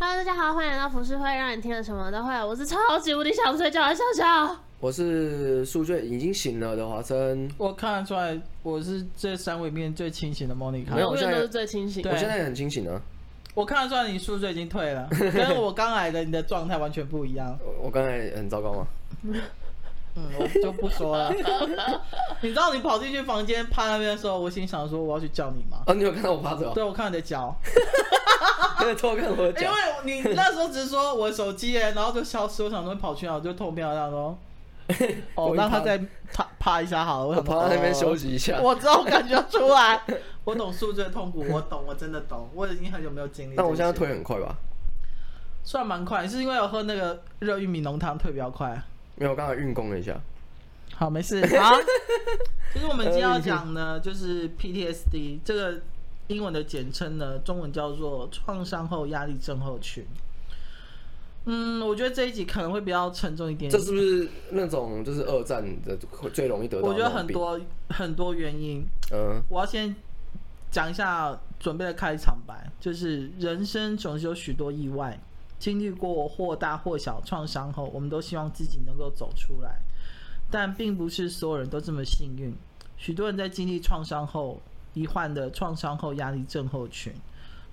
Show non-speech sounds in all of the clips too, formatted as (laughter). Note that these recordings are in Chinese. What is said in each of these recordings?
Hello，大家好，欢迎来到浮世会，让你听了什么都会。我是超级无敌想睡觉的笑笑，我是宿醉已经醒了的华生。我看得出来，我是这三位里面最清醒的莫妮卡。没有，我现在都是最清醒。我现在也很清醒啊。我看得出来，你宿醉已经退了，(laughs) 跟我刚来的你的状态完全不一样。我刚才很糟糕吗？(laughs) 嗯，我就不说了。(laughs) 你知道你跑进去房间趴那边的时候，我心想说我要去叫你吗？啊，你有看到我趴着？对，我看到你的脚。(laughs) 因为偷看我的脚。因为你那时候只是说我手机耶，然后就消失，我想说跑去哪，我就偷瞄他说，(laughs) 哦，让他再趴趴一下好了。我想趴在那边休息一下。我知道，我感觉出来。我懂宿醉的痛苦，我懂，我真的懂。我已经很久没有经历。但我现在腿很快吧？算蛮快，是因为我喝那个热玉米浓汤退比较快。没有，我刚才运功了一下。好，没事。(laughs) 好，其实我们今天要讲呢，就是 PTSD 这个英文的简称呢，中文叫做创伤后压力症候群。嗯，我觉得这一集可能会比较沉重一点。这是不是那种就是二战的最容易得到？我觉得很多很多原因。嗯，我要先讲一下准备的开场白，就是人生总是有许多意外。经历过或大或小创伤后，我们都希望自己能够走出来，但并不是所有人都这么幸运。许多人在经历创伤后，罹患的创伤后压力症候群，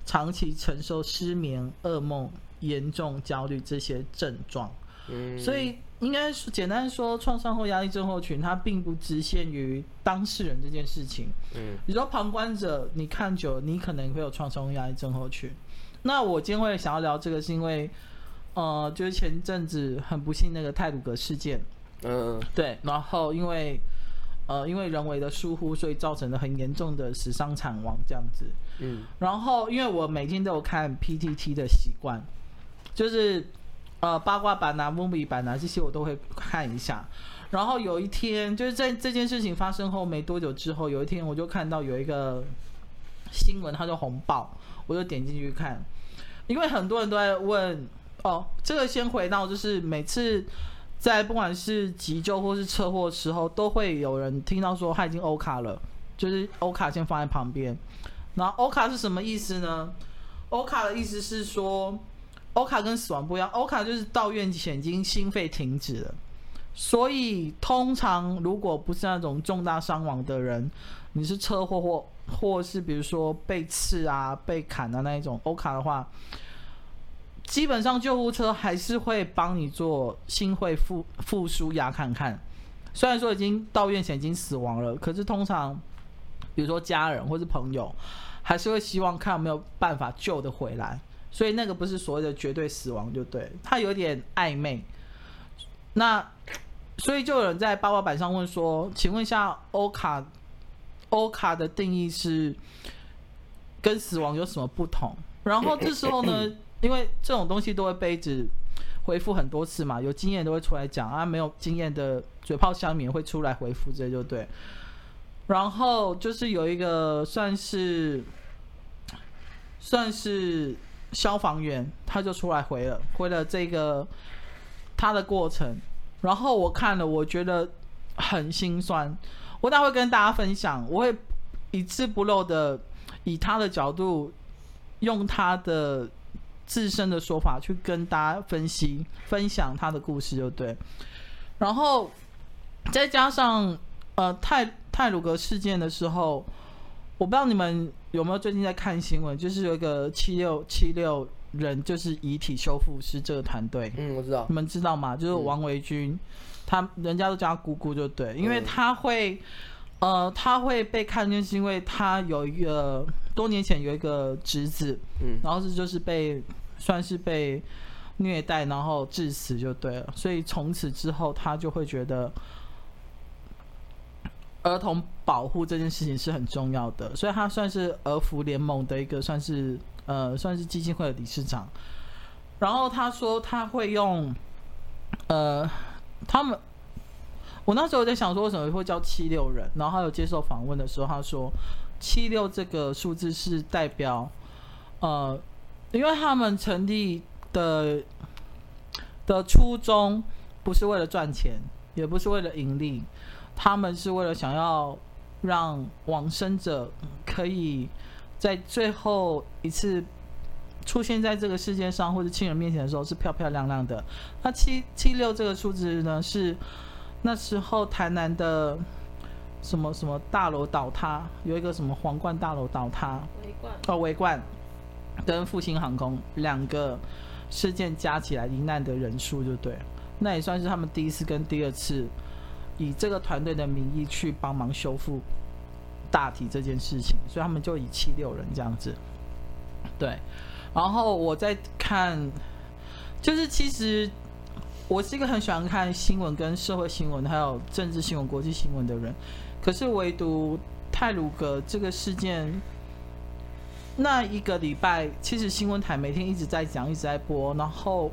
长期承受失眠、噩梦、严重焦虑这些症状。嗯，所以应该是简单说，创伤后压力症候群它并不只限于当事人这件事情。嗯，你说旁观者，你看久了，你可能会有创伤后压力症候群。那我今天会想要聊这个，是因为，呃，就是前阵子很不幸那个泰鲁格事件，嗯，对，然后因为，呃，因为人为的疏忽，所以造成了很严重的死伤惨亡这样子，嗯，然后因为我每天都有看 PTT 的习惯，就是，呃，八卦版啊、movie 版啊这些我都会看一下，然后有一天就是在这件事情发生后没多久之后，有一天我就看到有一个新闻，它就红爆，我就点进去看。因为很多人都在问哦，这个先回到就是每次在不管是急救或是车祸的时候，都会有人听到说他已经欧卡了，就是欧卡先放在旁边。然后欧卡是什么意思呢？欧卡的意思是说，欧卡跟死亡不一样，欧卡就是到院前已经心肺停止了。所以通常如果不是那种重大伤亡的人，你是车祸或或是比如说被刺啊、被砍啊那一种欧卡的话，基本上救护车还是会帮你做心肺复复苏压看看。虽然说已经到院前已经死亡了，可是通常比如说家人或是朋友，还是会希望看有没有办法救得回来。所以那个不是所谓的绝对死亡，就对，他有点暧昧。那所以就有人在八卦板上问说：“请问一下，欧卡？”欧卡的定义是跟死亡有什么不同？然后这时候呢，(laughs) 因为这种东西都会被一直回复很多次嘛，有经验都会出来讲啊，没有经验的嘴炮乡民会出来回复，这就对。然后就是有一个算是算是消防员，他就出来回了，回了这个他的过程。然后我看了，我觉得很心酸。我待会跟大家分享，我会一字不漏的以他的角度，用他的自身的说法去跟大家分析、分享他的故事，就对。然后再加上呃泰泰鲁格事件的时候，我不知道你们有没有最近在看新闻，就是有一个七六七六人就是遗体修复师这个团队，嗯，我知道，你们知道吗？就是王维军。嗯他人家都叫他姑姑就对，因为他会，呃，他会被看见是因为他有一个多年前有一个侄子，嗯，然后是就是被算是被虐待，然后致死就对了，所以从此之后他就会觉得儿童保护这件事情是很重要的，所以他算是儿福联盟的一个算是呃算是基金会的理事长，然后他说他会用呃。他们，我那时候在想说，为什么会叫七六人？然后他有接受访问的时候，他说七六这个数字是代表，呃，因为他们成立的的初衷不是为了赚钱，也不是为了盈利，他们是为了想要让往生者可以在最后一次出现在这个世界上或者亲人面前的时候是漂漂亮亮的。那七七六这个数字呢，是那时候台南的什么什么大楼倒塌，有一个什么皇冠大楼倒塌，维冠哦，维冠跟复兴航空两个事件加起来罹难的人数就对，那也算是他们第一次跟第二次以这个团队的名义去帮忙修复大体这件事情，所以他们就以七六人这样子，对。然后我在看，就是其实我是一个很喜欢看新闻跟社会新闻，还有政治新闻、国际新闻的人。可是唯独泰鲁格这个事件，那一个礼拜，其实新闻台每天一直在讲，一直在播。然后，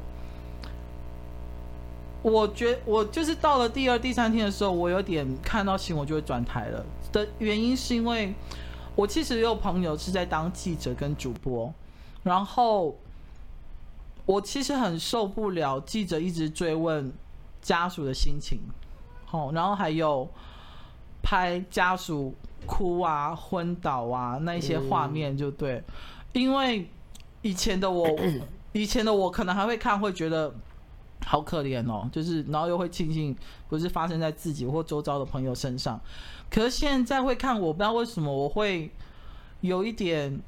我觉我就是到了第二、第三天的时候，我有点看到新闻就会转台了。的原因是因为我其实有朋友是在当记者跟主播。然后，我其实很受不了记者一直追问家属的心情，好，然后还有拍家属哭啊、昏倒啊那一些画面，就对，因为以前的我，(clears throat) 以前的我可能还会看，会觉得好可怜哦，就是然后又会庆幸不是发生在自己或周遭的朋友身上，可是现在会看，我不知道为什么我会有一点。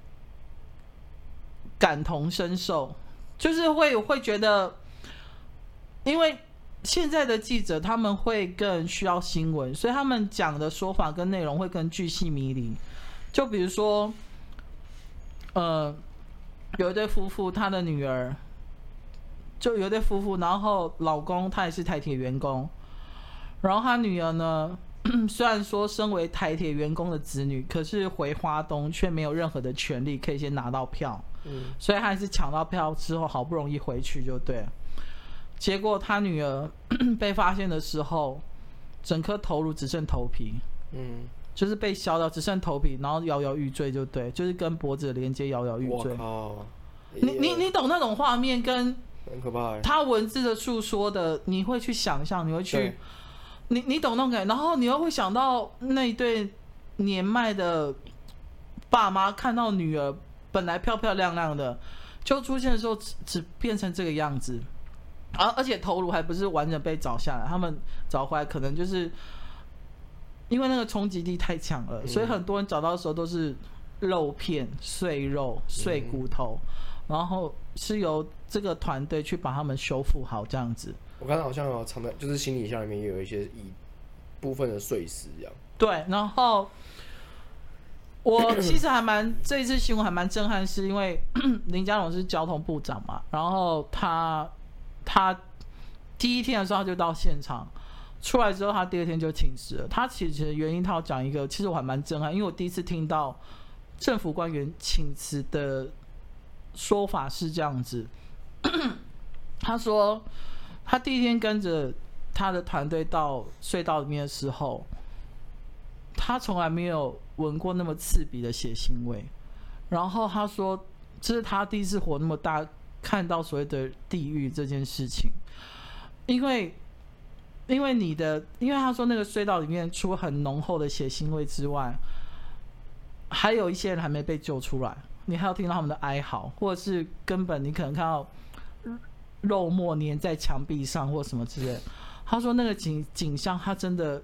感同身受，就是会会觉得，因为现在的记者他们会更需要新闻，所以他们讲的说法跟内容会更巨细靡遗。就比如说，呃，有一对夫妇，他的女儿，就有一对夫妇，然后老公他也是台铁员工，然后他女儿呢，(coughs) 虽然说身为台铁员工的子女，可是回花东却没有任何的权利可以先拿到票。嗯，所以他还是抢到票之后，好不容易回去就对了。结果他女儿被发现的时候，整颗头颅只剩头皮，嗯，就是被削掉，只剩头皮，然后摇摇欲坠就对，就是跟脖子的连接摇摇欲坠。你你你懂那种画面跟很可怕。他文字的诉说的，你会去想象，你会去，你你懂那种感觉，然后你又会想到那一对年迈的爸妈看到女儿。本来漂漂亮亮的，就出现的时候只只变成这个样子，而、啊、而且头颅还不是完整被找下来，他们找回来可能就是因为那个冲击力太强了，嗯、所以很多人找到的时候都是肉片、碎肉、碎骨头，嗯、然后是由这个团队去把他们修复好这样子。我刚才好像有藏在，就是行李箱里面也有一些一部分的碎石这样。对，然后。我其实还蛮这一次新闻还蛮震撼，是因为 (clears throat) 林佳龙是交通部长嘛，然后他他第一天的时候他就到现场，出来之后他第二天就请辞了。他其实原因他要讲一个，其实我还蛮震撼，因为我第一次听到政府官员请辞的说法是这样子。(clears throat) 他说他第一天跟着他的团队到隧道里面的时候，他从来没有。闻过那么刺鼻的血腥味，然后他说，这是他第一次活那么大，看到所谓的地狱这件事情。因为，因为你的，因为他说那个隧道里面除了很浓厚的血腥味之外，还有一些人还没被救出来，你还要听到他们的哀嚎，或者是根本你可能看到肉末粘在墙壁上或什么之类。他说那个景景象，他真的，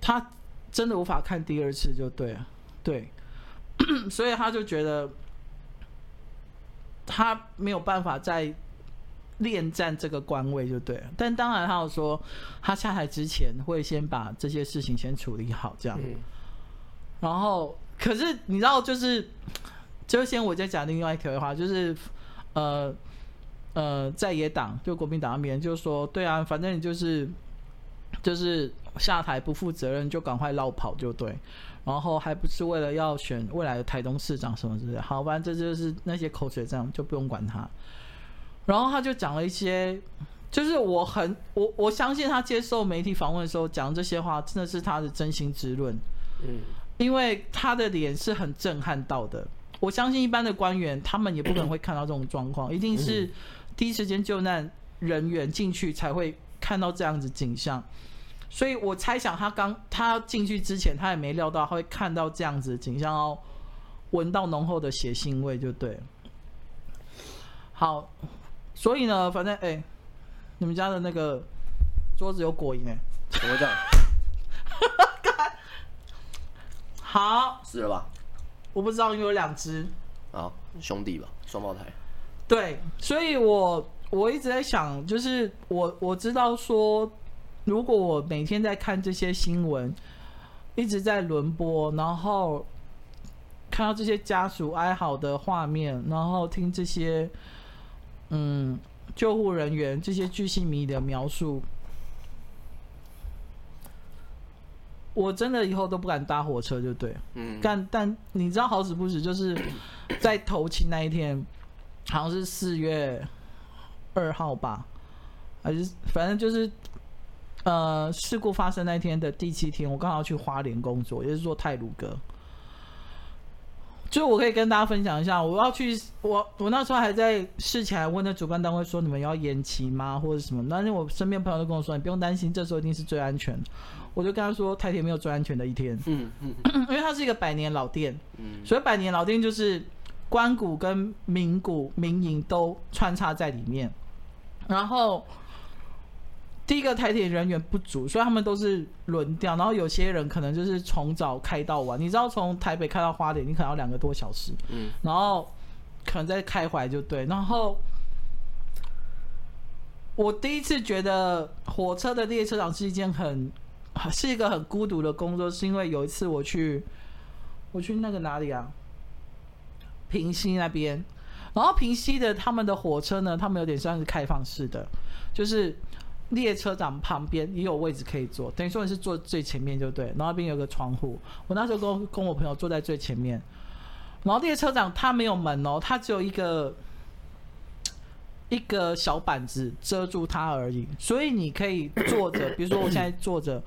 他。真的无法看第二次就对了，对，(clears throat) 所以他就觉得他没有办法再恋战这个官位就对了。但当然，他有说他下台之前会先把这些事情先处理好，这样。然后，可是你知道，就是就先我再讲另外一条的话，就是呃呃，在野党就国民党那边就说，对啊，反正你就是就是。下台不负责任就赶快绕跑就对，然后还不是为了要选未来的台东市长什么之类的。好，反正这就是那些口水战，就不用管他。然后他就讲了一些，就是我很我我相信他接受媒体访问的时候讲这些话，真的是他的真心之论。嗯，因为他的脸是很震撼到的。我相信一般的官员他们也不可能会看到这种状况，一定是第一时间救难人员进去才会看到这样子景象。所以我猜想，他刚他进去之前，他也没料到他会看到这样子的景象哦。闻到浓厚的血腥味，就对。好，所以呢，反正哎、欸，你们家的那个桌子有果蝇哎，怎么这样？(laughs) 好，死了吧？我不知道，因为有两只。啊，兄弟吧，双胞胎。对，所以我我一直在想，就是我我知道说，如果我每天在看这些新闻，一直在轮播，然后看到这些家属哀嚎的画面，然后听这些嗯救护人员这些巨细迷的描述，我真的以后都不敢搭火车，就对。嗯。但但你知道好死不死，就是在头七那一天，好像是四月二号吧，还是反正就是呃事故发生那天的第七天，我刚好去花莲工作，也是做泰鲁哥。就我可以跟大家分享一下，我要去，我我那时候还在事前还问那主办单位说，你们要延期吗，或者什么？但是我身边朋友都跟我说，你不用担心，这时候一定是最安全。我就跟他说，台铁没有最安全的一天，嗯嗯，因为它是一个百年老店，嗯，所以百年老店就是关谷跟民股民营都穿插在里面，然后。第一个台铁人员不足，所以他们都是轮调，然后有些人可能就是从早开到晚。你知道从台北开到花莲，你可能要两个多小时，嗯，然后可能再开回来就对。然后我第一次觉得火车的列车长是一件很是一个很孤独的工作，是因为有一次我去我去那个哪里啊，平西那边，然后平溪的他们的火车呢，他们有点像是开放式的，就是。列车长旁边也有位置可以坐，等于说你是坐最前面就对，然后那边有个窗户。我那时候跟跟我朋友坐在最前面，然后列车长他没有门哦，他只有一个 (coughs) 一个小板子遮住他而已，所以你可以坐着，比如说我现在坐着，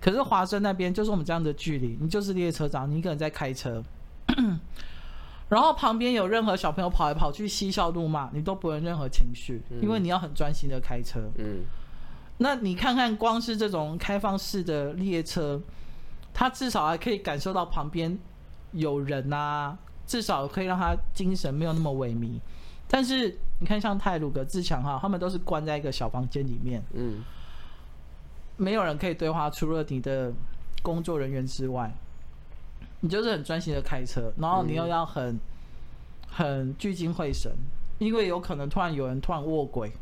可是华生那边就是我们这样的距离，你就是列车长，你一个人在开车，然后旁边有任何小朋友跑来跑去嬉笑怒骂，你都不会有任何情绪，因为你要很专心的开车。嗯。那你看看，光是这种开放式的列车，他至少还可以感受到旁边有人呐、啊，至少可以让他精神没有那么萎靡。但是你看，像泰鲁格、自强号，他们都是关在一个小房间里面，嗯，没有人可以对话，除了你的工作人员之外，你就是很专心的开车，然后你又要很很聚精会神，因为有可能突然有人突然卧轨。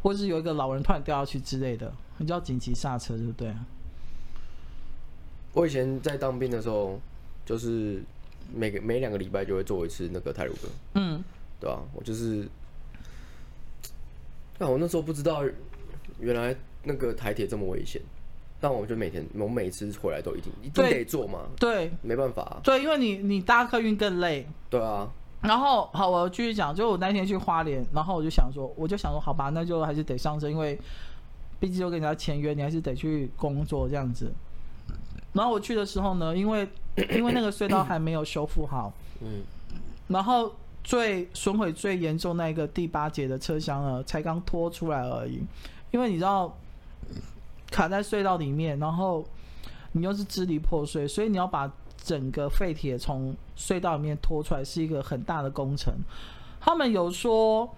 或是有一个老人突然掉下去之类的，你就要紧急刹车，对不对？我以前在当兵的时候，就是每个每两个礼拜就会做一次那个泰鲁哥，嗯，对吧？我就是，但我那时候不知道原来那个台铁这么危险，但我就每天我每次回来都一定一定得做嘛，对，没办法啊，对，因为你你搭客运更累，对啊。然后好，我继续讲。就我那天去花莲，然后我就想说，我就想说，好吧，那就还是得上车，因为毕竟就跟人家签约，你还是得去工作这样子。然后我去的时候呢，因为 (coughs) 因为那个隧道还没有修复好，嗯，然后最损毁最严重那个第八节的车厢呢，才刚拖出来而已。因为你知道卡在隧道里面，然后你又是支离破碎，所以你要把。整个废铁从隧道里面拖出来是一个很大的工程。他们有说，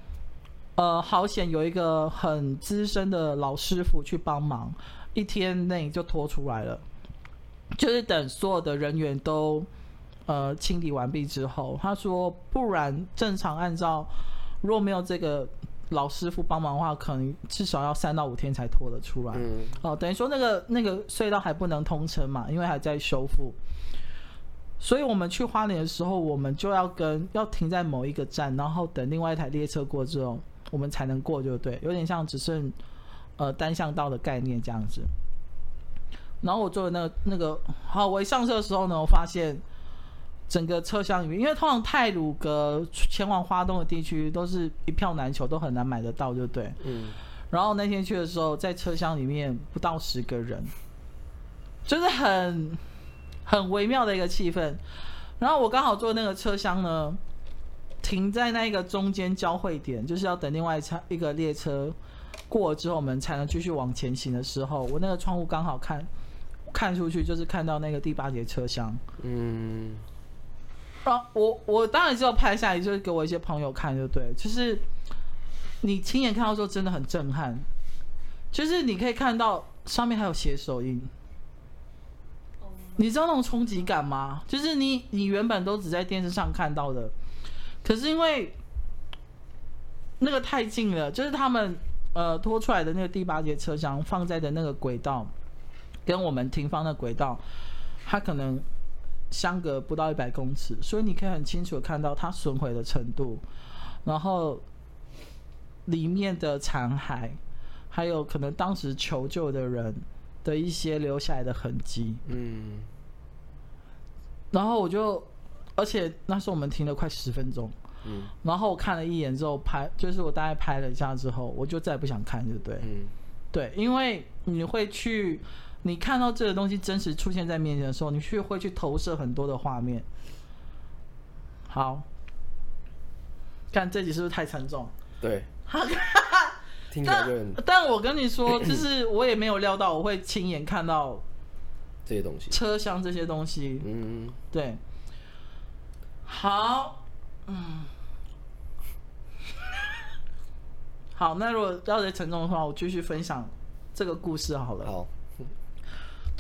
呃，好险有一个很资深的老师傅去帮忙，一天内就拖出来了。就是等所有的人员都呃清理完毕之后，他说，不然正常按照如果没有这个老师傅帮忙的话，可能至少要三到五天才拖得出来。嗯。哦，等于说那个那个隧道还不能通车嘛，因为还在修复。所以我们去花莲的时候，我们就要跟要停在某一个站，然后等另外一台列车过之后，我们才能过，就对，有点像只剩呃单向道的概念这样子。然后我坐的那个那个，好，我一上车的时候呢，我发现整个车厢里面，因为通常泰鲁阁前往花东的地区都是一票难求，都很难买得到，就对。嗯。然后那天去的时候，在车厢里面不到十个人，就是很。很微妙的一个气氛，然后我刚好坐那个车厢呢，停在那个中间交汇点，就是要等另外一车一个列车过了之后，我们才能继续往前行的时候，我那个窗户刚好看看出去，就是看到那个第八节车厢。嗯，啊，我我当然就要拍下来，就是给我一些朋友看，就对，就是你亲眼看到之后真的很震撼，就是你可以看到上面还有写手印，你知道那种冲击感吗？就是你你原本都只在电视上看到的，可是因为那个太近了，就是他们呃拖出来的那个第八节车厢放在的那个轨道，跟我们停放的轨道，它可能。相隔不到一百公尺，所以你可以很清楚的看到它损毁的程度，然后里面的残骸，还有可能当时求救的人的一些留下来的痕迹。嗯。然后我就，而且那时候我们停了快十分钟。嗯。然后我看了一眼之后拍，就是我大概拍了一下之后，我就再也不想看，就对。嗯。对，因为你会去。你看到这个东西真实出现在面前的时候，你去会去投射很多的画面。好，看这集是不是太沉重？对。听起来就很。(laughs) 但但我跟你说，就是我也没有料到我会亲眼看到这些东西，车厢这些东西。嗯，对。好，嗯。(laughs) 好，那如果要再沉重的话，我继续分享这个故事好了。好。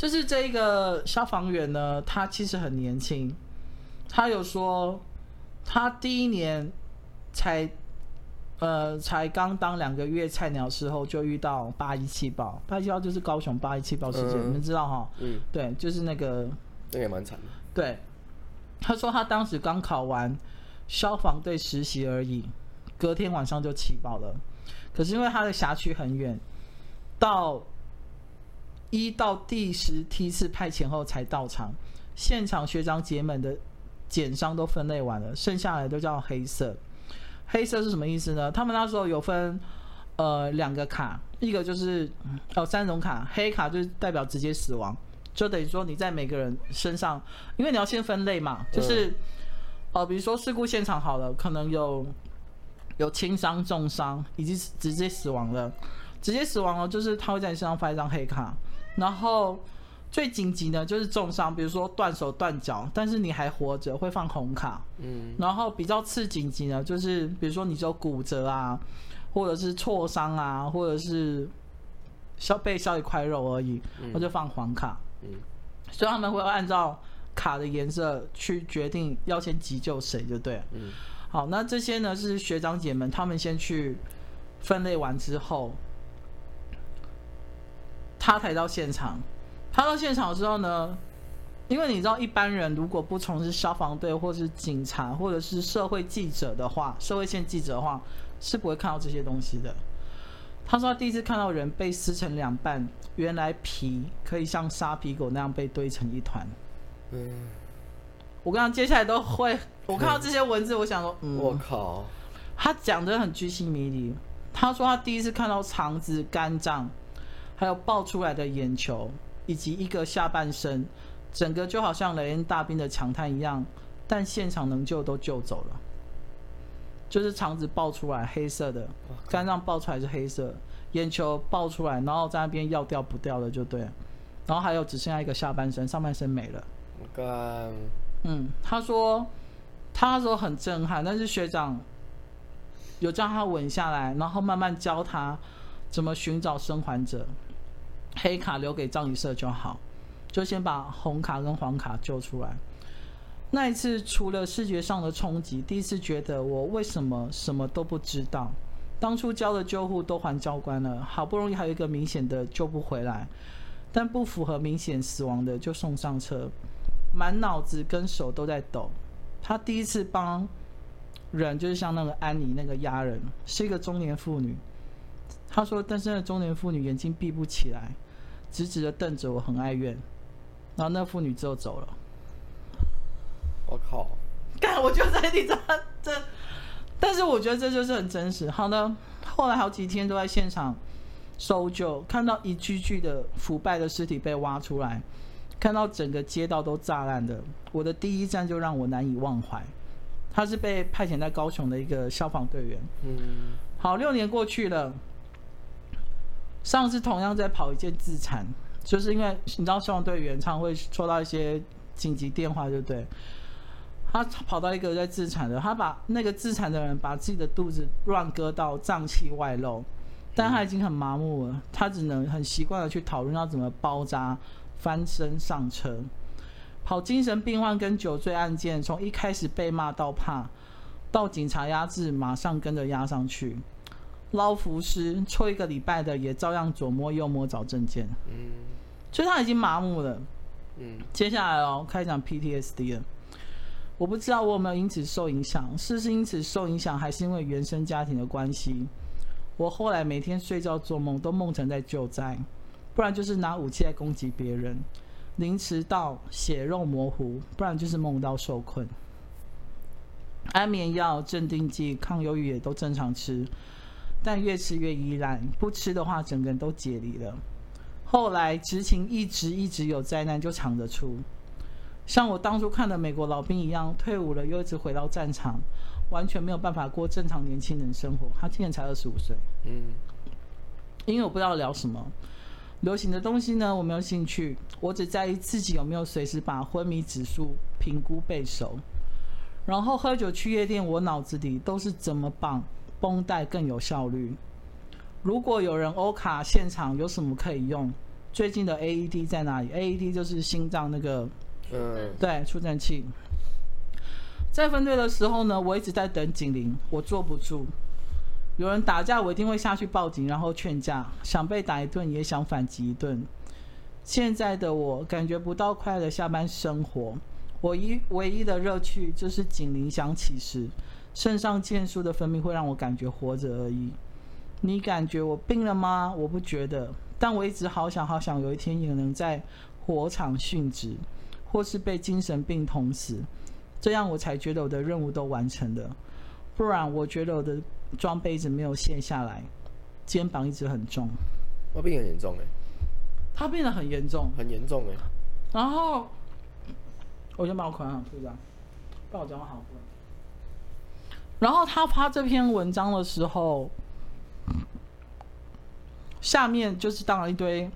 就是这个消防员呢，他其实很年轻，他有说，他第一年才，呃，才刚当两个月菜鸟时候就遇到八一气爆，八一气爆就是高雄八一气爆事件，嗯、你们知道哈？嗯，对，就是那个，那也蛮惨的。对，他说他当时刚考完消防队实习而已，隔天晚上就气爆了，可是因为他的辖区很远，到。一到第十梯次派遣后才到场，现场学长姐们的减伤都分类完了，剩下来都叫黑色。黑色是什么意思呢？他们那时候有分呃两个卡，一个就是哦三种卡，黑卡就是代表直接死亡，就等于说你在每个人身上，因为你要先分类嘛，就是、嗯、呃比如说事故现场好了，可能有有轻伤、重伤以及直接死亡了，直接死亡了就是他会在你身上发一张黑卡。然后最紧急的就是重伤，比如说断手断脚，但是你还活着，会放红卡。嗯。然后比较次紧急的，就是比如说你只有骨折啊，或者是挫伤啊，或者是削被削一块肉而已，我就放黄卡。嗯。所以他们会按照卡的颜色去决定要先急救谁，就对。嗯。好，那这些呢是学长姐们，他们先去分类完之后。他才到现场，他到现场之后呢，因为你知道，一般人如果不从事消防队，或是警察，或者是社会记者的话，社会线记者的话，是不会看到这些东西的。他说他第一次看到人被撕成两半，原来皮可以像沙皮狗那样被堆成一团。嗯，我刚刚接下来都会，我看到这些文字，我想说，嗯，我靠，他讲的很居心迷离。他说他第一次看到肠子、肝脏。还有爆出来的眼球，以及一个下半身，整个就好像雷恩大兵的抢滩一样，但现场能救都救走了。就是肠子爆出来黑色的，肝脏爆出来是黑色，眼球爆出来，然后在那边要掉不掉的就对了。然后还有只剩下一个下半身，上半身没了。嗯，他说他说很震撼，但是学长有叫他稳下来，然后慢慢教他怎么寻找生还者。黑卡留给葬仪社就好，就先把红卡跟黄卡救出来。那一次除了视觉上的冲击，第一次觉得我为什么什么都不知道。当初交的救护都还交关了，好不容易还有一个明显的救不回来，但不符合明显死亡的就送上车，满脑子跟手都在抖。他第一次帮人，就是像那个安妮那个压人，是一个中年妇女。他说：“单身的中年妇女眼睛闭不起来，直直的瞪着我，很哀怨。然后那妇女之后走了。我靠！干，我就在你这这，但是我觉得这就是很真实。好的，后来好几天都在现场搜救，看到一具具的腐败的尸体被挖出来，看到整个街道都炸烂的，我的第一站就让我难以忘怀。他是被派遣在高雄的一个消防队员。嗯，好，六年过去了。”上次同样在跑一件自残，就是因为你知道消防队员常会收到一些紧急电话，对不对？他跑到一个在自残的，他把那个自残的人把自己的肚子乱割到脏器外露，但他已经很麻木了，他只能很习惯的去讨论要怎么包扎、翻身上车。跑精神病患跟酒醉案件，从一开始被骂到怕，到警察压制，马上跟着压上去。捞浮尸，抽一个礼拜的也照样左摸右摸找证件。嗯，所以他已经麻木了。嗯，接下来哦，开始讲 PTSD 了。我不知道我有没有因此受影响，是是因此受影响，还是因为原生家庭的关系？我后来每天睡觉做梦都梦成在救灾，不然就是拿武器来攻击别人，凌迟到血肉模糊，不然就是梦到受困。安眠药、镇定剂、抗忧郁也都正常吃，但越吃越依赖，不吃的话整个人都解离了。后来执勤一直一直有灾难就藏得出。像我当初看的美国老兵一样，退伍了又一直回到战场，完全没有办法过正常年轻人生活。他今年才二十五岁。嗯，因为我不知道聊什么，流行的东西呢，我没有兴趣。我只在意自己有没有随时把昏迷指数评估背熟。然后喝酒去夜店，我脑子里都是怎么绑绷带更有效率。如果有人欧卡现场有什么可以用？最近的 AED 在哪里？AED 就是心脏那个。嗯，对，出震器。在分队的时候呢，我一直在等警铃，我坐不住。有人打架，我一定会下去报警，然后劝架。想被打一顿，也想反击一顿。现在的我感觉不到快乐下班生活，我一唯一的乐趣就是警铃响起时，肾上腺素的分泌会让我感觉活着而已。你感觉我病了吗？我不觉得，但我一直好想好想，有一天也能在火场殉职。或是被精神病捅死，这样我才觉得我的任务都完成了。不然我觉得我的装备一直没有卸下来，肩膀一直很重。我病很严重哎，他病得很严重，很严重哎。然后我先把我捆上，是不是？不然我讲好不？然后他发这篇文章的时候，下面就是当了一堆，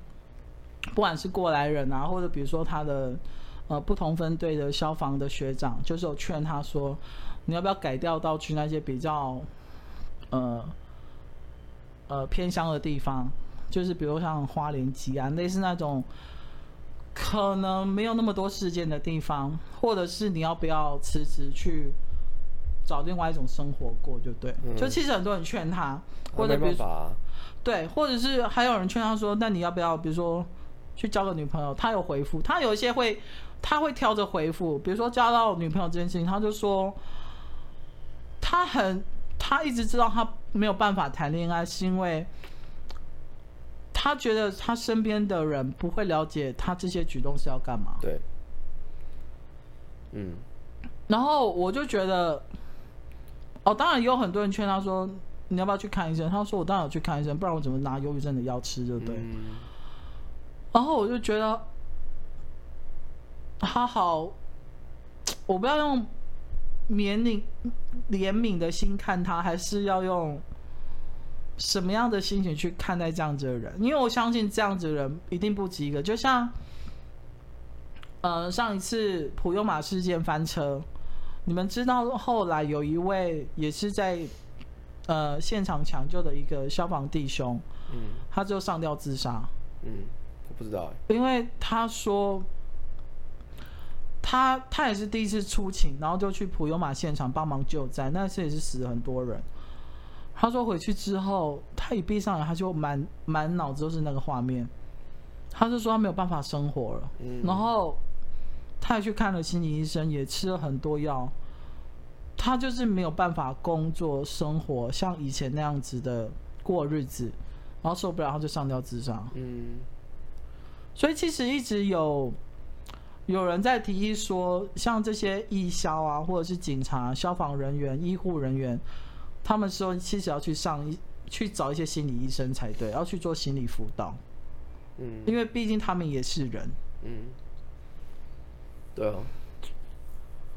不管是过来人啊，或者比如说他的。呃，不同分队的消防的学长，就是有劝他说，你要不要改掉到去那些比较，呃，呃偏乡的地方，就是比如像花莲、吉安，类似那种可能没有那么多事件的地方，或者是你要不要辞职去找另外一种生活过，就对。嗯、就其实很多人劝他，或者比如说，啊、对，或者是还有人劝他说，那你要不要，比如说去交个女朋友？他有回复，他有一些会。他会挑着回复，比如说交到女朋友这件事情，他就说他很，他一直知道他没有办法谈恋爱，是因为他觉得他身边的人不会了解他这些举动是要干嘛。对，嗯。然后我就觉得，哦，当然也有很多人劝他说，你要不要去看医生？他说我当然有去看医生，不然我怎么拿忧郁症的药吃，对不对？嗯。然后我就觉得。他好，我不要用怜悯怜悯的心看他，还是要用什么样的心情去看待这样子的人？因为我相信这样子的人一定不及格。就像，呃，上一次普悠玛事件翻车，你们知道后来有一位也是在呃现场抢救的一个消防弟兄，嗯，他就上吊自杀。嗯，我不知道欸，因为他说。他他也是第一次出勤，然后就去普悠玛现场帮忙救灾，那次也是死了很多人。他说回去之后，他一闭上眼，他就满满脑子都是那个画面。他就说他没有办法生活了，嗯、然后他也去看了心理医生，也吃了很多药。他就是没有办法工作生活，像以前那样子的过日子，然后受不了，他就上吊自杀。嗯，所以其实一直有。有人在提议说，像这些义消啊，或者是警察、消防人员、医护人员，他们说其实要去上一去找一些心理医生才对，要去做心理辅导。嗯，因为毕竟他们也是人。嗯，对啊，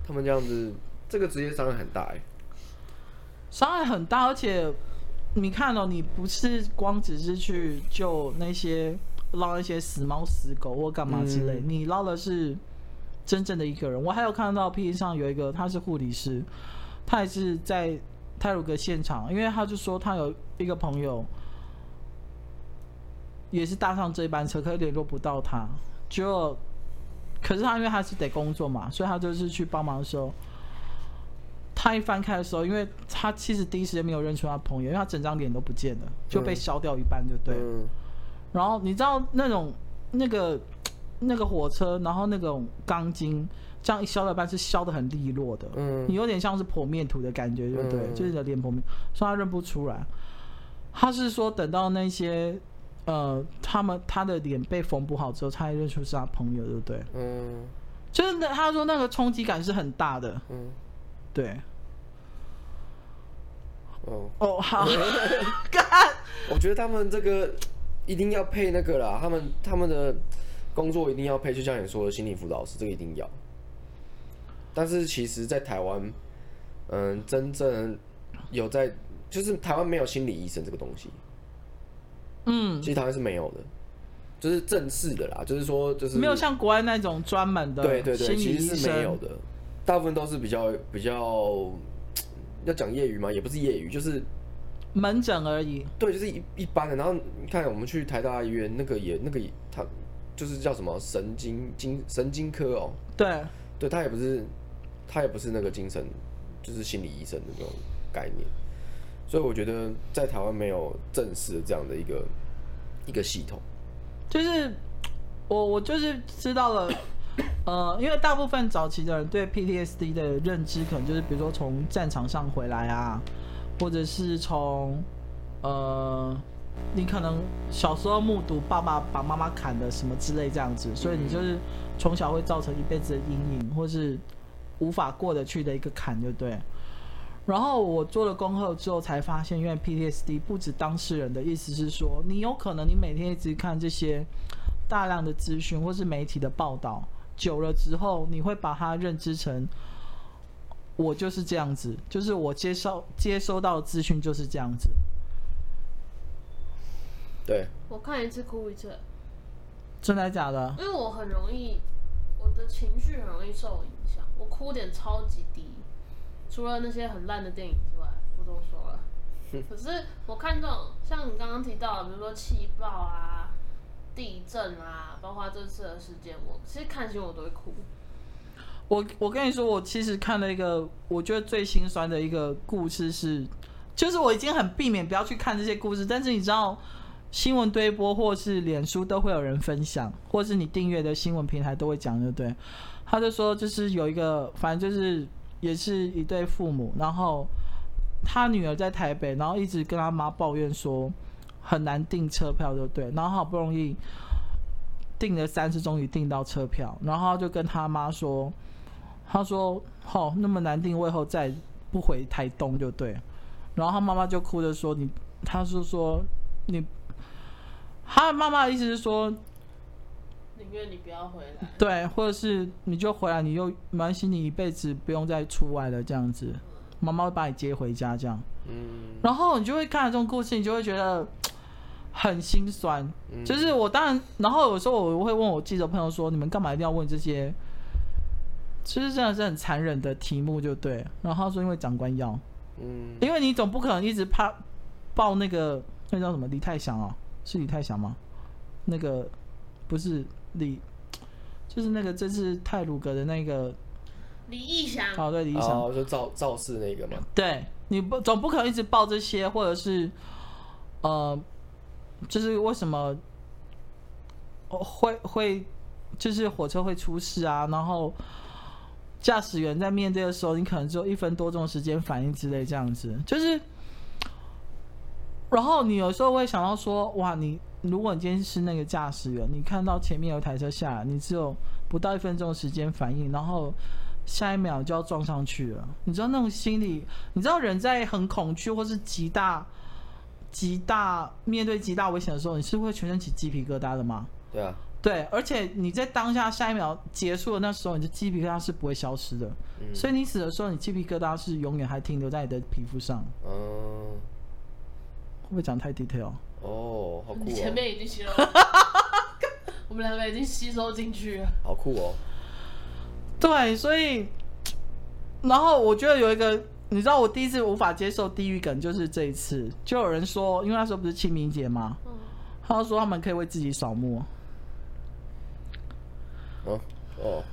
他们这样子，这个职业伤害很大哎，伤害很大，而且你看哦，你不是光只是去救那些。捞一些死猫死狗或干嘛之类，嗯、你捞的是真正的一个人。我还有看到 P 上有一个，他是护理师，他也是在太鲁格现场，因为他就说他有一个朋友也是搭上这班车，可是联络不到他，就可是他因为他是得工作嘛，所以他就是去帮忙的时候。他一翻开的时候，因为他其实第一时间没有认出他朋友，因为他整张脸都不见了，就被削掉一半，就对。嗯、然后你知道那种那个那个火车，然后那种钢筋这样一削掉一半是削的很利落的，嗯，你有点像是剖面图的感觉，对不对？嗯、就是你的脸剖面，所以他认不出来。他是说等到那些呃，他们他的脸被缝补好之后，他才认出是他朋友，对不对？嗯，真的他说那个冲击感是很大的，嗯。对，哦哦好，(laughs) 干！我觉得他们这个一定要配那个啦，他们他们的工作一定要配，就像你说的心理辅导师，这个一定要。但是其实，在台湾，嗯，真正有在，就是台湾没有心理医生这个东西。嗯，其实台湾是没有的，就是正式的啦，就是说，就是没有像国外那种专门的，对对对，其实是没有的。大部分都是比较比较要讲业余嘛，也不是业余，就是门诊而已。对，就是一一般的。然后你看我们去台大医院，那个也那个也他就是叫什么神经精神经科哦。对，对他也不是他也不是那个精神，就是心理医生的那种概念。所以我觉得在台湾没有正式的这样的一个 (coughs) 一个系统。就是我我就是知道了。(coughs) 呃，因为大部分早期的人对 PTSD 的认知，可能就是比如说从战场上回来啊，或者是从呃，你可能小时候目睹爸爸把妈妈砍的什么之类这样子，所以你就是从小会造成一辈子的阴影，或是无法过得去的一个坎，就对。然后我做了功课之后才发现，因为 PTSD 不止当事人的意思是说，你有可能你每天一直看这些大量的资讯或是媒体的报道。久了之后，你会把它认知成我就是这样子，就是我接收接收到的资讯就是这样子。对，我看一次哭一次，真的假的？因为我很容易，我的情绪很容易受影响，我哭点超级低。除了那些很烂的电影之外，不多说了。可是我看这种像你刚刚提到的，比如说气爆啊。地震啊，包括这次的事件，我其实看新闻我都会哭。我我跟你说，我其实看了一个我觉得最心酸的一个故事是，就是我已经很避免不要去看这些故事，但是你知道新闻推播或是脸书都会有人分享，或是你订阅的新闻平台都会讲，对不对？他就说，就是有一个，反正就是也是一对父母，然后他女儿在台北，然后一直跟他妈抱怨说。很难订车票，就对。然后好不容易订了三次，终于订到车票。然后就跟他妈说：“他说，好、哦，那么难订，我以后再不回台东就对。”然后他妈妈就哭着说：“你，他是说你，他妈妈的意思是说，宁愿你不要回来，对，或者是你就回来，你就没关系，你一辈子不用再出外了，这样子，妈妈会把你接回家，这样。嗯，然后你就会看这种故事，你就会觉得。(tsk) ”很心酸，就是我当然，然后有时候我会问我记者朋友说：“你们干嘛一定要问这些？”其实真的是很残忍的题目，就对。然后他说：“因为长官要，嗯，因为你总不可能一直怕报那个那叫什么李泰祥啊？是李泰祥吗？那个不是李，(tsk) 就是那个这次泰鲁格的那个李义祥。哦，对，李义祥，哦，就造肇事那个嘛。对，你不总不可能一直报这些，或者是呃。就是为什么会会就是火车会出事啊？然后驾驶员在面对的时候，你可能只有一分多钟时间反应之类这样子。就是，然后你有时候会想到说，哇，你如果你今天是那个驾驶员，你看到前面有台车下来，你只有不到一分钟的时间反应，然后下一秒就要撞上去了。你知道那种心理？你知道人在很恐惧或是极大。极大面对极大危险的时候，你是会全身起鸡皮疙瘩的吗？对啊，对，而且你在当下下一秒结束的那时候，你的鸡皮疙瘩是不会消失的。嗯，所以你死的时候，你鸡皮疙瘩是永远还停留在你的皮肤上。嗯，会不会讲太 detail？哦，好酷哦！你前面已经吸了，(laughs) 我们两个已经吸收进去了，好酷哦。对，所以，然后我觉得有一个，你知道，我第一次无法接受地狱梗，就是这一次，就有人说，因为那时候不是清明节吗？嗯，他说他们可以为自己扫墓。哦哦，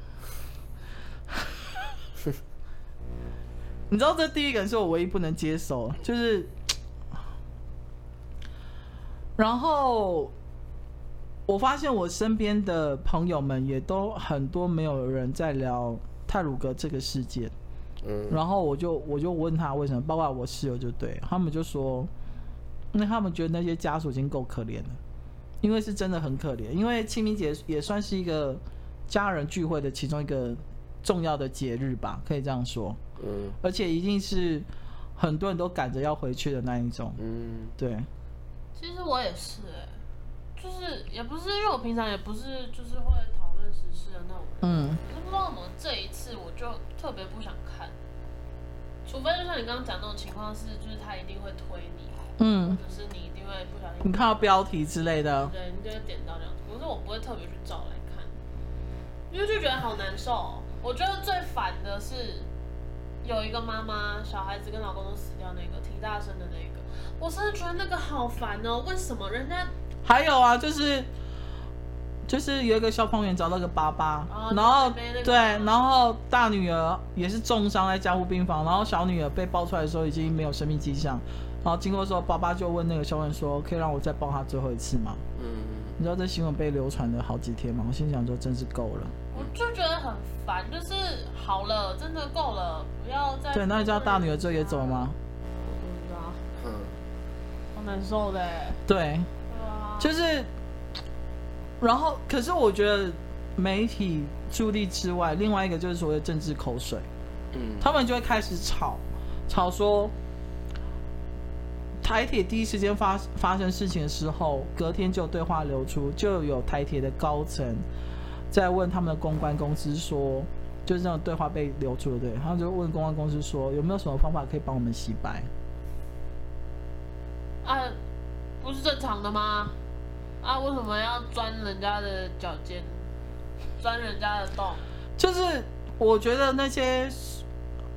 (laughs) 你知道这地狱梗是我唯一不能接受，就是，然后。我发现我身边的朋友们也都很多没有人在聊泰鲁格这个事件，嗯，然后我就我就问他为什么，包括我室友就对他们就说，那他们觉得那些家属已经够可怜了，因为是真的很可怜，因为清明节也算是一个家人聚会的其中一个重要的节日吧，可以这样说，嗯，而且一定是很多人都赶着要回去的那一种，嗯，对，其实我也是哎、欸。就是也不是，因为我平常也不是就是会讨论时事的那种人，嗯，可是不知道怎么这一次我就特别不想看，除非就像你刚刚讲那种情况是，就是他一定会推你，嗯，或者是你一定会不小心，你看到标题之类的，对，你就会点到这样，可是我不会特别去找来看，因为就觉得好难受。我觉得最烦的是有一个妈妈，小孩子跟老公都死掉那个，挺大声的那个，我真的觉得那个好烦哦，为什么人家？还有啊，就是就是有一个消防员找到个爸爸，哦、然后对，然后大女儿也是重伤在加护病房，然后小女儿被抱出来的时候已经没有生命迹象，然后经过的时候，爸爸就问那个消防员说：“可以让我再抱他最后一次吗？”嗯，你知道这新闻被流传了好几天吗？我心想说，真是够了。我就觉得很烦，就是好了，真的够了，不要再。对，那你知道大女儿最后也走了吗？我不知道。嗯，好难受的。对。就是，然后，可是我觉得媒体助力之外，另外一个就是所谓的政治口水，嗯，他们就会开始吵，吵说台铁第一时间发发生事情的时候，隔天就有对话流出，就有台铁的高层在问他们的公关公司说，就是这种对话被流出了，对，他就问公关公司说，有没有什么方法可以帮我们洗白？啊，不是正常的吗？啊，为什么要钻人家的脚尖，钻人家的洞？就是我觉得那些，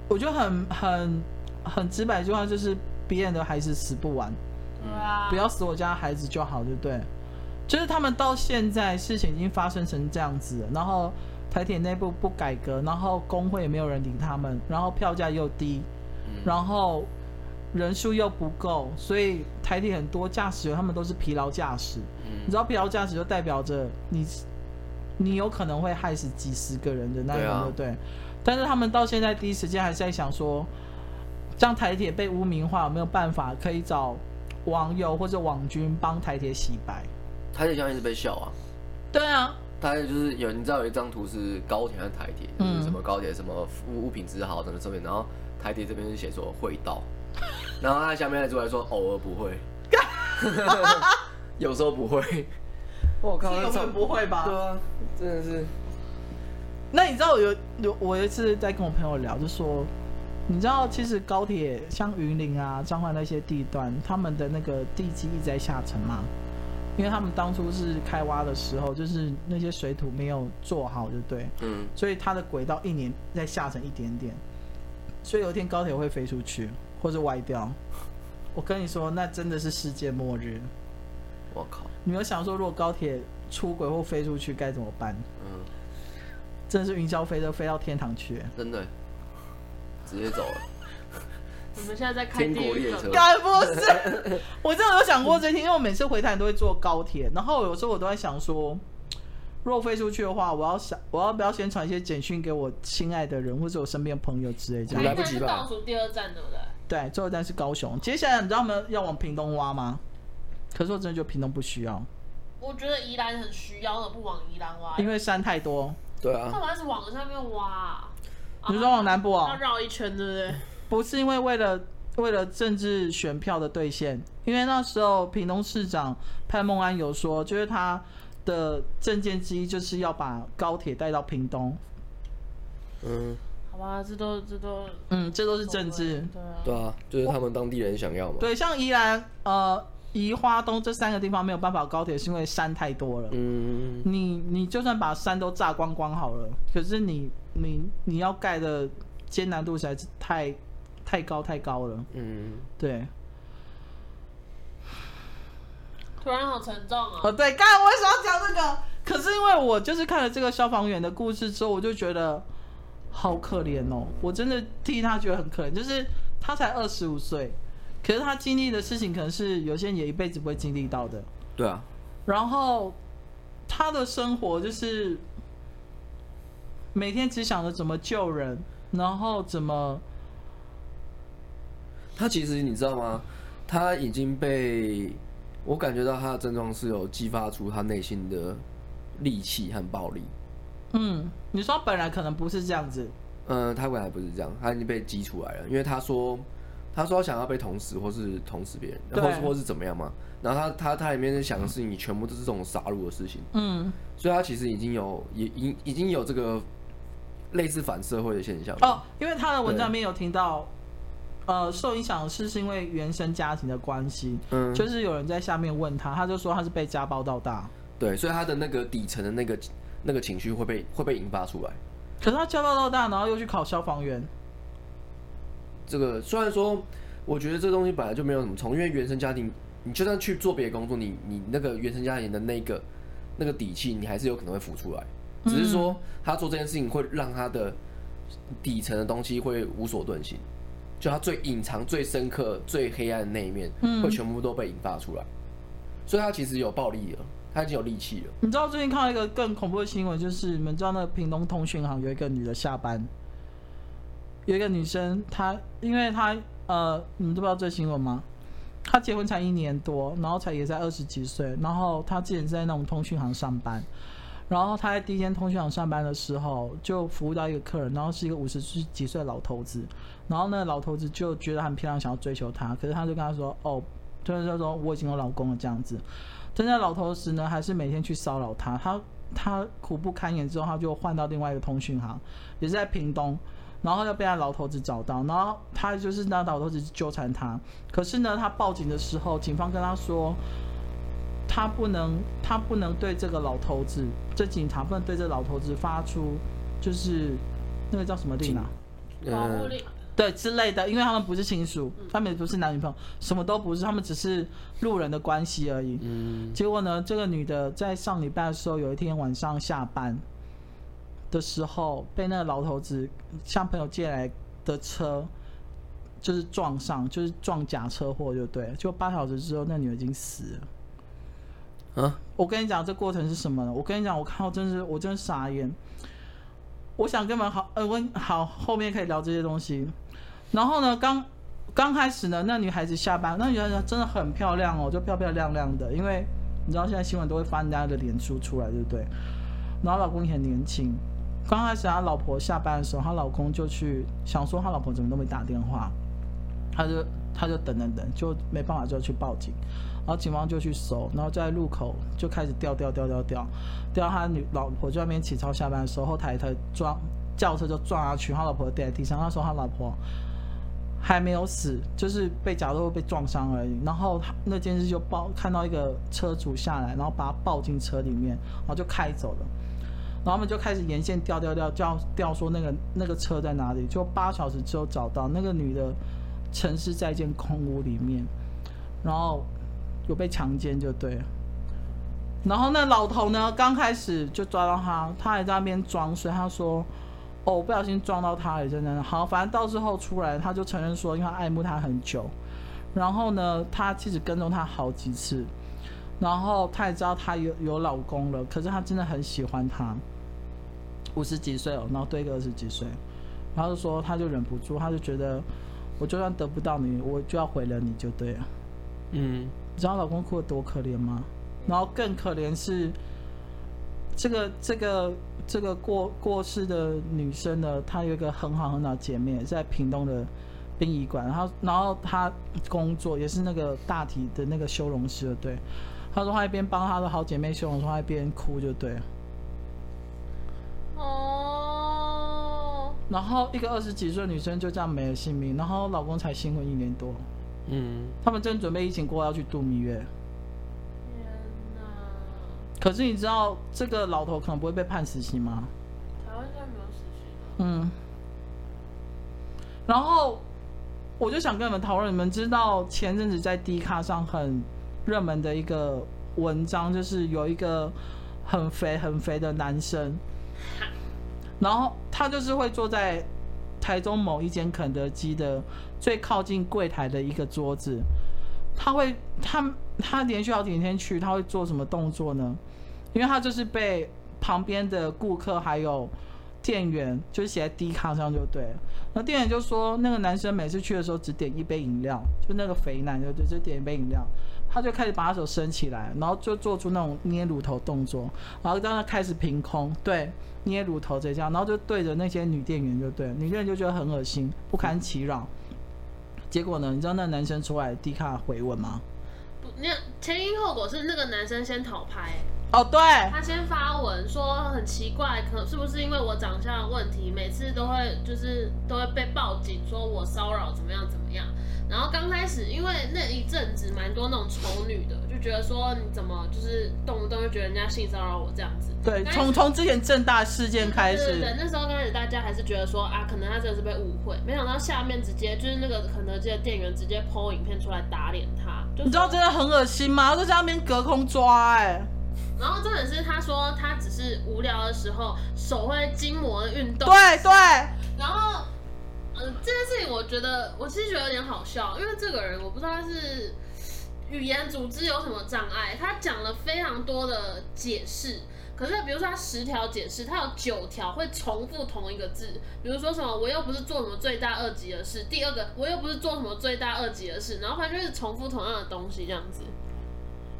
我觉得很很很直白一句话，就是别人的孩子死不完，对啊，不要死我家孩子就好，对不对？就是他们到现在事情已经发生成这样子了，然后台铁内部不改革，然后工会也没有人理他们，然后票价又低，然后。人数又不够，所以台铁很多驾驶员他们都是疲劳驾驶。嗯、你知道疲劳驾驶就代表着你，你有可能会害死几十个人的那种，对不对？但是他们到现在第一时间还是在想说，这样台铁被污名化，有没有办法可以找网友或者网军帮台铁洗白？台铁现在一直被笑啊。对啊，大概就是有你知道有一张图是高铁和台铁，就是什么高铁什么物物品质好什么上面，然后台铁这边是写说会到。(laughs) 然后他下面还出来说，偶尔不会，(laughs) (laughs) 有时候不会。我靠，根本不会吧？对啊，真的是。那你知道我有有我有一次在跟我朋友聊，就说，你知道其实高铁像云林啊、彰化那些地段，他们的那个地基一直在下沉吗？因为他们当初是开挖的时候，就是那些水土没有做好，就对。嗯。所以它的轨道一年再下沉一点点，所以有一天高铁会飞出去。或者歪掉，我跟你说，那真的是世界末日。我靠！你有想说，如果高铁出轨或飞出去该怎么办？嗯，真的是云霄飞车飞到天堂去，真的，直接走了。我们现在在开地狱列车，该不是？(laughs) 我真的有想过这天，因为我每次回台都会坐高铁，然后有时候我都在想说。如果飞出去的话，我要想，我要不要先传一些简讯给我亲爱的人，或者我身边朋友之类这样？来不及了。倒数第二站对不对？对，最后一站是高雄。接下来你知道他们要往屏东挖吗？可是我真的觉得屏东不需要。我觉得宜兰很需要的，不往宜兰挖，因为山太多。对啊。干嘛是往上面挖？你说往南部啊？要绕一圈，对不对？不是因为为了为了政治选票的兑现，因为那时候屏东市长潘孟安有说，就是他。的政见之一就是要把高铁带到屏东。嗯，好吧，这都这都，嗯，这都是政治。对啊，对啊，就是他们当地人想要嘛。对，像宜兰、呃、宜花东这三个地方没有办法高铁，是因为山太多了。嗯，你你就算把山都炸光光好了，可是你你你要盖的艰难度实在是太太高太高了。嗯，对。突然好沉重啊！哦，对，刚才我为什么要讲这个？可是因为我就是看了这个消防员的故事之后，我就觉得好可怜哦。我真的替他觉得很可怜，就是他才二十五岁，可是他经历的事情可能是有些人也一辈子不会经历到的。对啊。然后他的生活就是每天只想着怎么救人，然后怎么……他其实你知道吗？他已经被。我感觉到他的症状是有激发出他内心的戾气和暴力。嗯，你说本来可能不是这样子。嗯，他本来不是这样，他已经被激出来了。因为他说，他说想要被捅死，或是捅死别人，或是或是怎么样嘛。然后他他他里面想的是你，全部都是这种杀戮的事情。嗯，所以他其实已经有也已已经有这个类似反社会的现象。哦，因为他的文章里面有听到。呃，受影响是是因为原生家庭的关系，嗯，就是有人在下面问他，他就说他是被家暴到大，对，所以他的那个底层的那个那个情绪会被会被引发出来。可是他家暴到大，然后又去考消防员，这个虽然说，我觉得这东西本来就没有什么从，因为原生家庭，你就算去做别的工作，你你那个原生家庭的那个那个底气，你还是有可能会浮出来，只是说他做这件事情会让他的底层的东西会无所遁形。就他最隐藏、最深刻、最黑暗的那一面，会全部都被引发出来，嗯、所以他其实有暴力了，他已经有力气了。你知道最近看到一个更恐怖的新闻，就是你们知道那个屏东通讯行有一个女的下班，有一个女生，她因为她呃，你们都不知道这新闻吗？她结婚才一年多，然后才也在二十几岁，然后她之前在那种通讯行上班。然后他在第一间通讯行上班的时候，就服务到一个客人，然后是一个五十几岁的老头子。然后呢老头子就觉得很漂亮，想要追求她，可是他就跟他说：“哦，就是说说我已经有老公了这样子。”但在老头子呢，还是每天去骚扰她。他他苦不堪言之后，他就换到另外一个通讯行，也是在屏东。然后又被他老头子找到，然后他就是那老头子纠缠他。可是呢，他报警的时候，警方跟他说。他不能，他不能对这个老头子，这警察不能对这老头子发出，就是那个叫什么令啊？保护令。对之类的，因为他们不是亲属，他们也不是男女朋友，什么都不是，他们只是路人的关系而已。嗯。结果呢，这个女的在上礼拜的时候，有一天晚上下班的时候，被那个老头子向朋友借来的车，就是撞上，就是撞假车祸，就对了。就八小时之后，那女的已经死了。啊！我跟你讲，这过程是什么呢？我跟你讲，我看到真是，我真是傻眼。我想跟你们好，呃，我好后面可以聊这些东西。然后呢，刚刚开始呢，那女孩子下班，那女孩子真的很漂亮哦，就漂漂亮亮的。因为你知道现在新闻都会翻人家的脸书出来，对不对？然后老公也很年轻。刚开始他老婆下班的时候，他老公就去想说他老婆怎么都没打电话，他就他就等等等，就没办法就去报警。然后警方就去搜，然后在路口就开始调调调调调，调他女老婆就在那边起操下班的时候，后台一台撞轿车就撞下去，他老婆掉在地上。那时候他老婆还没有死，就是被假如被撞伤而已。然后那监视就抱看到一个车主下来，然后把他抱进车里面，然后就开走了。然后他们就开始沿线调调调调调，说那个那个车在哪里？就八小时之后找到那个女的，陈尸在一间空屋里面，然后。有被强奸就对了，然后那老头呢，刚开始就抓到他，他还在那边装睡，他说：“哦，我不小心撞到他了，真的。”好，反正到最后出来，他就承认说，因为他爱慕他很久，然后呢，他其实跟踪他好几次，然后他也知道他有有老公了，可是他真的很喜欢他，五十几岁哦，然后对一个二十几岁，然后就说他就忍不住，他就觉得我就算得不到你，我就要毁了你就对了，嗯。你知道老公哭得多可怜吗？然后更可怜是这个这个这个过过世的女生呢，她有一个很好很好的姐妹在屏东的殡仪馆，然后然后她工作也是那个大体的那个修容师，对。她说她一边帮她的好姐妹修容，说她一边哭就对。哦。然后一个二十几岁的女生就这样没了性命，然后老公才新婚一年多。嗯，他们正准备疫情过后要去度蜜月。可是你知道这个老头可能不会被判死刑吗？台湾现在没有死刑啊。嗯。然后我就想跟你们讨论，你们知道前阵子在 D 卡上很热门的一个文章，就是有一个很肥很肥的男生，然后他就是会坐在台中某一间肯德基的最靠近柜台的一个桌子，他会他他连续好几天去，他会做什么动作呢？因为他就是被旁边的顾客还有店员就是写在 D 卡上就对了。然后店员就说，那个男生每次去的时候只点一杯饮料，就那个肥男就就就点一杯饮料，他就开始把他手伸起来，然后就做出那种捏乳头动作，然后当他开始凭空对捏乳头这样，然后就对着那些女店员就对，女店员就觉得很恶心，不堪其扰。结果呢，你知道那男生出来低卡回文吗？不，那前因后果是那个男生先讨拍。哦，对，他先发文说很奇怪，可是不是因为我长相的问题，每次都会就是都会被报警说我骚扰怎么样怎么样。然后刚开始因为那一阵子蛮多那种丑女的，就觉得说你怎么就是动不动就觉得人家性骚扰我这样子。对，从从之前正大事件开始，对，对，对，那时候刚开始大家还是觉得说啊，可能他真的是被误会，没想到下面直接就是那个肯德基的店员直接 po 影片出来打脸他，就你知道真的很恶心吗？就在那边隔空抓哎、欸。然后重点是，他说他只是无聊的时候手会筋膜的运动。对对。然后，嗯、呃，这件事情我觉得我其实觉得有点好笑，因为这个人我不知道他是语言组织有什么障碍，他讲了非常多的解释，可是比如说他十条解释，他有九条会重复同一个字，比如说什么我又不是做什么罪大恶极的事，第二个我又不是做什么罪大恶极的事，然后反正就是重复同样的东西这样子。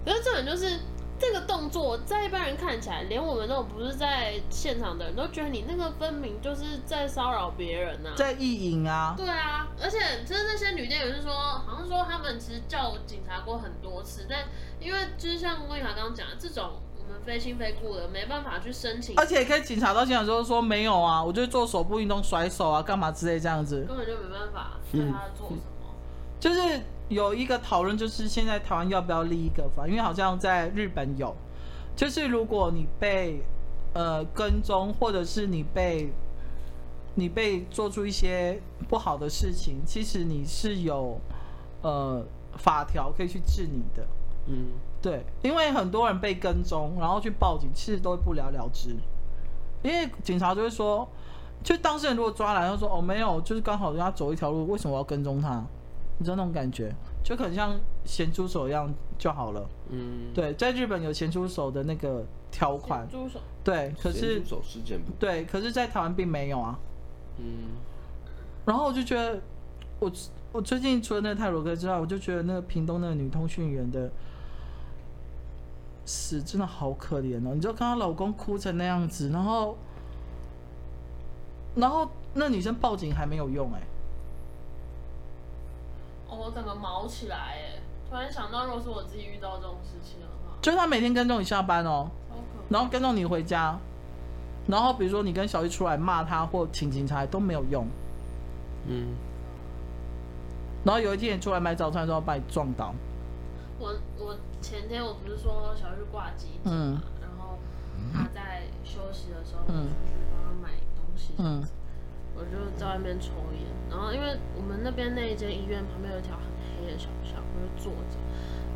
可是这种就是。这个动作在一般人看起来，连我们那种不是在现场的人都觉得你那个分明就是在骚扰别人呐、啊，在意淫啊。对啊，而且就是那些女店员是说，好像说他们其实叫警察过很多次，但因为就是像温卡刚刚讲的，这种我们非亲非故的没办法去申请，而且可以警察到现场之后说没有啊，我就做手部运动甩手啊，干嘛之类这样子，根本就没办法对他做什么，嗯、就是。有一个讨论，就是现在台湾要不要立一个法？因为好像在日本有，就是如果你被呃跟踪，或者是你被你被做出一些不好的事情，其实你是有呃法条可以去治你的。嗯，对，因为很多人被跟踪，然后去报警，其实都会不了了之，因为警察就会说，就当事人如果抓来，他说哦没有，就是刚好人家走一条路，为什么我要跟踪他？你知道那种感觉，就很像咸猪手一样就好了。嗯，对，在日本有咸猪手的那个条款。咸猪手。对，可是。咸猪手事件。对，可是，在台湾并没有啊。嗯。然后我就觉得，我我最近除了那个泰罗哥之外，我就觉得那个屏东那个女通讯员的死真的好可怜哦！你就看她老公哭成那样子，然后，然后那女生报警还没有用哎、欸。哦、我整个毛起来哎！突然想到，如果是我自己遇到这种事情的话，就是他每天跟踪你下班哦，然后跟踪你回家，然后比如说你跟小玉出来骂他或请警察都没有用，嗯，然后有一天你出来买早餐的时候把你撞倒。我我前天我不是说小玉挂机嘛，嗯、然后他在休息的时候，嗯、我出去帮他买东西，嗯。我就在外面抽烟，然后因为我们那边那一间医院旁边有一条很黑的小巷，我就坐着，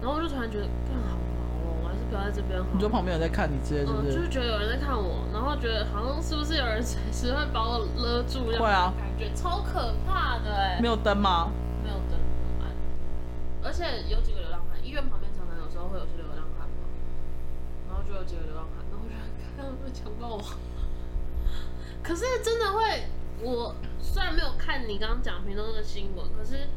然后我就突然觉得，更好毛哦，我还是不要在这边好。你就旁边有在看你之类，是不是？就是觉得有人在看我，然后觉得好像是不是有人 (laughs) 随时会把我勒住这样？会啊，感觉超可怕的哎。没有灯吗？没有灯，很暗。而且有几个流浪汉，医院旁边常常有时候会有些流浪汉嘛，然后就有几个流浪汉，然后我就看他们会强暴我，(laughs) 可是真的会。我虽然没有看你刚刚讲屏东那个新闻，可是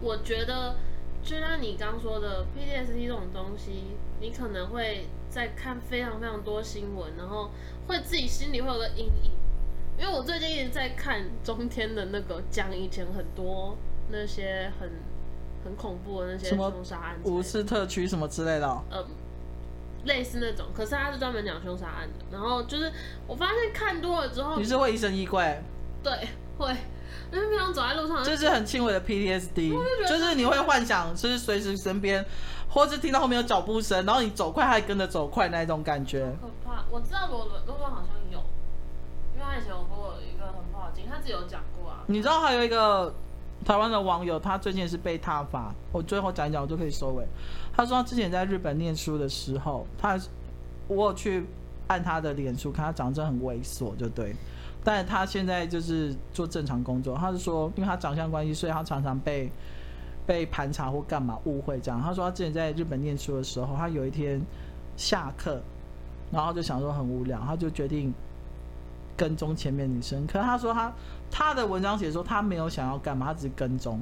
我觉得，就像你刚说的 PTSD 这种东西，你可能会在看非常非常多新闻，然后会自己心里会有个阴影。因为我最近一直在看中天的那个讲以前很多那些很很恐怖的那些凶杀案，五四特区什么之类的，哦，嗯，类似那种，可是他是专门讲凶杀案的。然后就是我发现看多了之后，你是会疑神疑鬼。对，会，因为平常走在路上，就是很轻微的 PTSD，就，是你会幻想，就是随时身边，或是听到后面有脚步声，然后你走快，它也跟着走快那一种感觉。可怕！我知道罗伦，罗伦好像有，因为他以前有跟我一个很不好的金，他自己有讲过啊。你知道还有一个台湾的网友，他最近是被踏伐。我最后讲一讲，我就可以收尾。他说他之前在日本念书的时候，他我有去按他的脸书看，他长得真的很猥琐，就对。但他现在就是做正常工作。他是说，因为他长相关系，所以他常常被被盘查或干嘛误会这样。他说他之前在日本念书的时候，他有一天下课，然后就想说很无聊，他就决定跟踪前面女生。可是他说他他的文章写说他没有想要干嘛，他只是跟踪，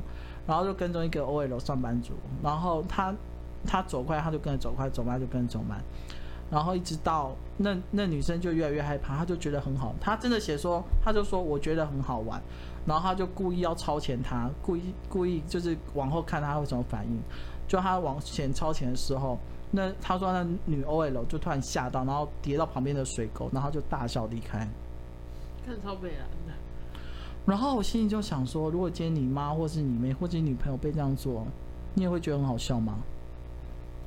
然后就跟踪一个 OL 上班族，然后他他走快他就跟着走快，走慢就跟着走慢。然后一直到那那女生就越来越害怕，她就觉得很好。她真的写说，她就说我觉得很好玩，然后她就故意要超前她，故意故意就是往后看她会什么反应。就她往前超前的时候，那她说那女 OL 就突然吓到，然后跌到旁边的水沟，然后就大笑离开。看超悲凉的。然后我心里就想说，如果今天你妈或是你妹或者你女朋友被这样做，你也会觉得很好笑吗？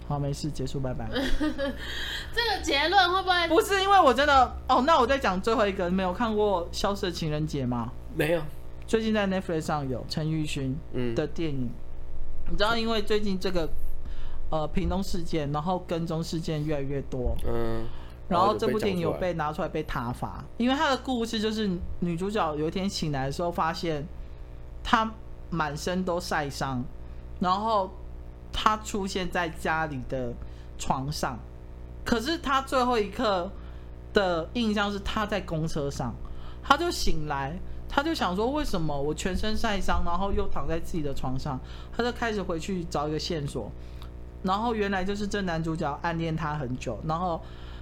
好，没事，结束，拜拜。(laughs) 这个结论会不会不是因为我真的哦？那我再讲最后一个，没有看过《消失的情人节》吗？没有。最近在 Netflix 上有陈玉勋的电影。嗯、你知道，因为最近这个呃屏东事件，然后跟踪事件越来越多。嗯。然后这部电影有被拿出来被挞伐，因为他的故事就是女主角有一天醒来的时候，发现她满身都晒伤，然后。他出现在家里的床上，可是他最后一刻的印象是他在公车上，他就醒来，他就想说，为什么我全身晒伤，然后又躺在自己的床上，他就开始回去找一个线索，然后原来就是这男主角暗恋他很久，然后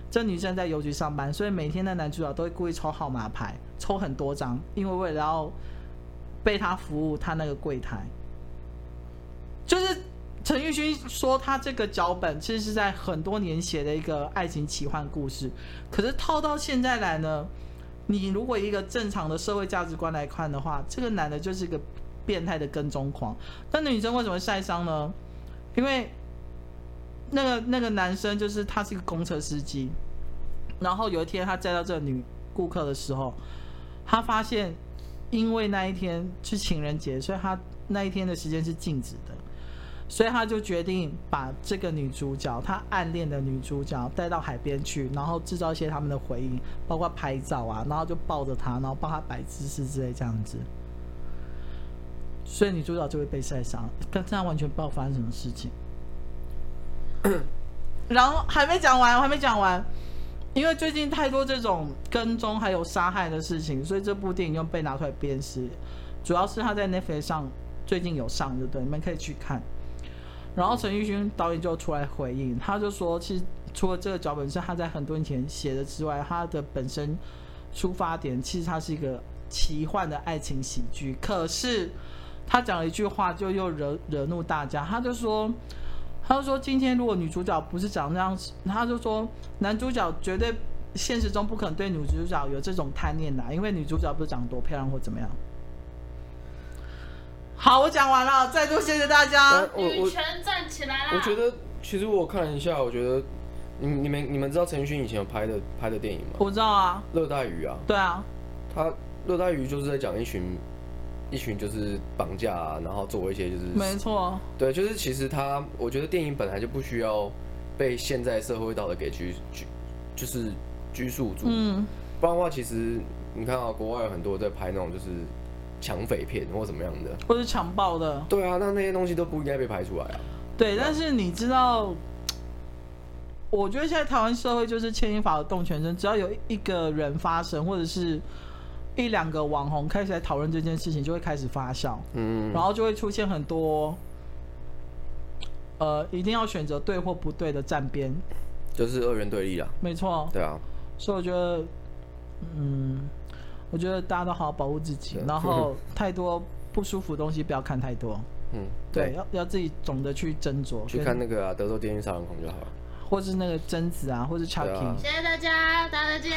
这女生在邮局上班，所以每天的男主角都会故意抽号码牌，抽很多张，因为为了要被他服务，他那个柜台。就是。陈玉勋说，他这个脚本其实是在很多年写的一个爱情奇幻故事，可是套到现在来呢，你如果一个正常的社会价值观来看的话，这个男的就是一个变态的跟踪狂。但女生为什么晒伤呢？因为那个那个男生就是他是一个公车司机，然后有一天他载到这个女顾客的时候，他发现因为那一天是情人节，所以他那一天的时间是静止的。所以他就决定把这个女主角，他暗恋的女主角带到海边去，然后制造一些他们的回忆，包括拍照啊，然后就抱着她，然后帮她摆姿势之类这样子。所以女主角就会被晒伤，但这样完全不知道发生什么事情。(coughs) 然后还没讲完，我还没讲完，因为最近太多这种跟踪还有杀害的事情，所以这部电影又被拿出来鞭尸。主要是他在 Netflix 上最近有上，对不对？你们可以去看。然后陈玉勋导演就出来回应，他就说，其实除了这个脚本是他在很多年前写的之外，他的本身出发点其实他是一个奇幻的爱情喜剧。可是他讲了一句话，就又惹惹怒大家。他就说，他就说，今天如果女主角不是长这样子，他就说男主角绝对现实中不可能对女主角有这种贪念的，因为女主角不是长多漂亮或怎么样。好，我讲完了，再度谢谢大家。女权站起来啦！我觉得，其实我看了一下，我觉得，你你们你们知道陈奕迅以前有拍的拍的电影吗？我知道啊，热带鱼啊。对啊，他热带鱼就是在讲一群一群就是绑架啊，然后做一些就是没错，对，就是其实他，我觉得电影本来就不需要被现在社会道德给拘拘，就是拘束住。嗯，不然的话，其实你看啊，国外有很多在拍那种就是。抢匪片或怎么样的，或是强暴的，对啊，那那些东西都不应该被拍出来啊。对，但是你知道，我觉得现在台湾社会就是牵一发而动全身，只要有一个人发声，或者是一两个网红开始来讨论这件事情，就会开始发酵，嗯，然后就会出现很多，呃，一定要选择对或不对的站边，就是二元对立啦。没错，对啊，所以我觉得，嗯。我觉得大家都好好保护自己，然后 (laughs) 太多不舒服的东西不要看太多。嗯，对，对要要自己懂得去斟酌。去看那个啊，德州电锯杀人狂就好了。或是那个贞子啊，或是 Chucky。谢谢大家，大家再见。